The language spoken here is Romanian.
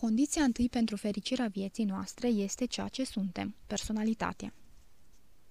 Condiția întâi pentru fericirea vieții noastre este ceea ce suntem, personalitatea.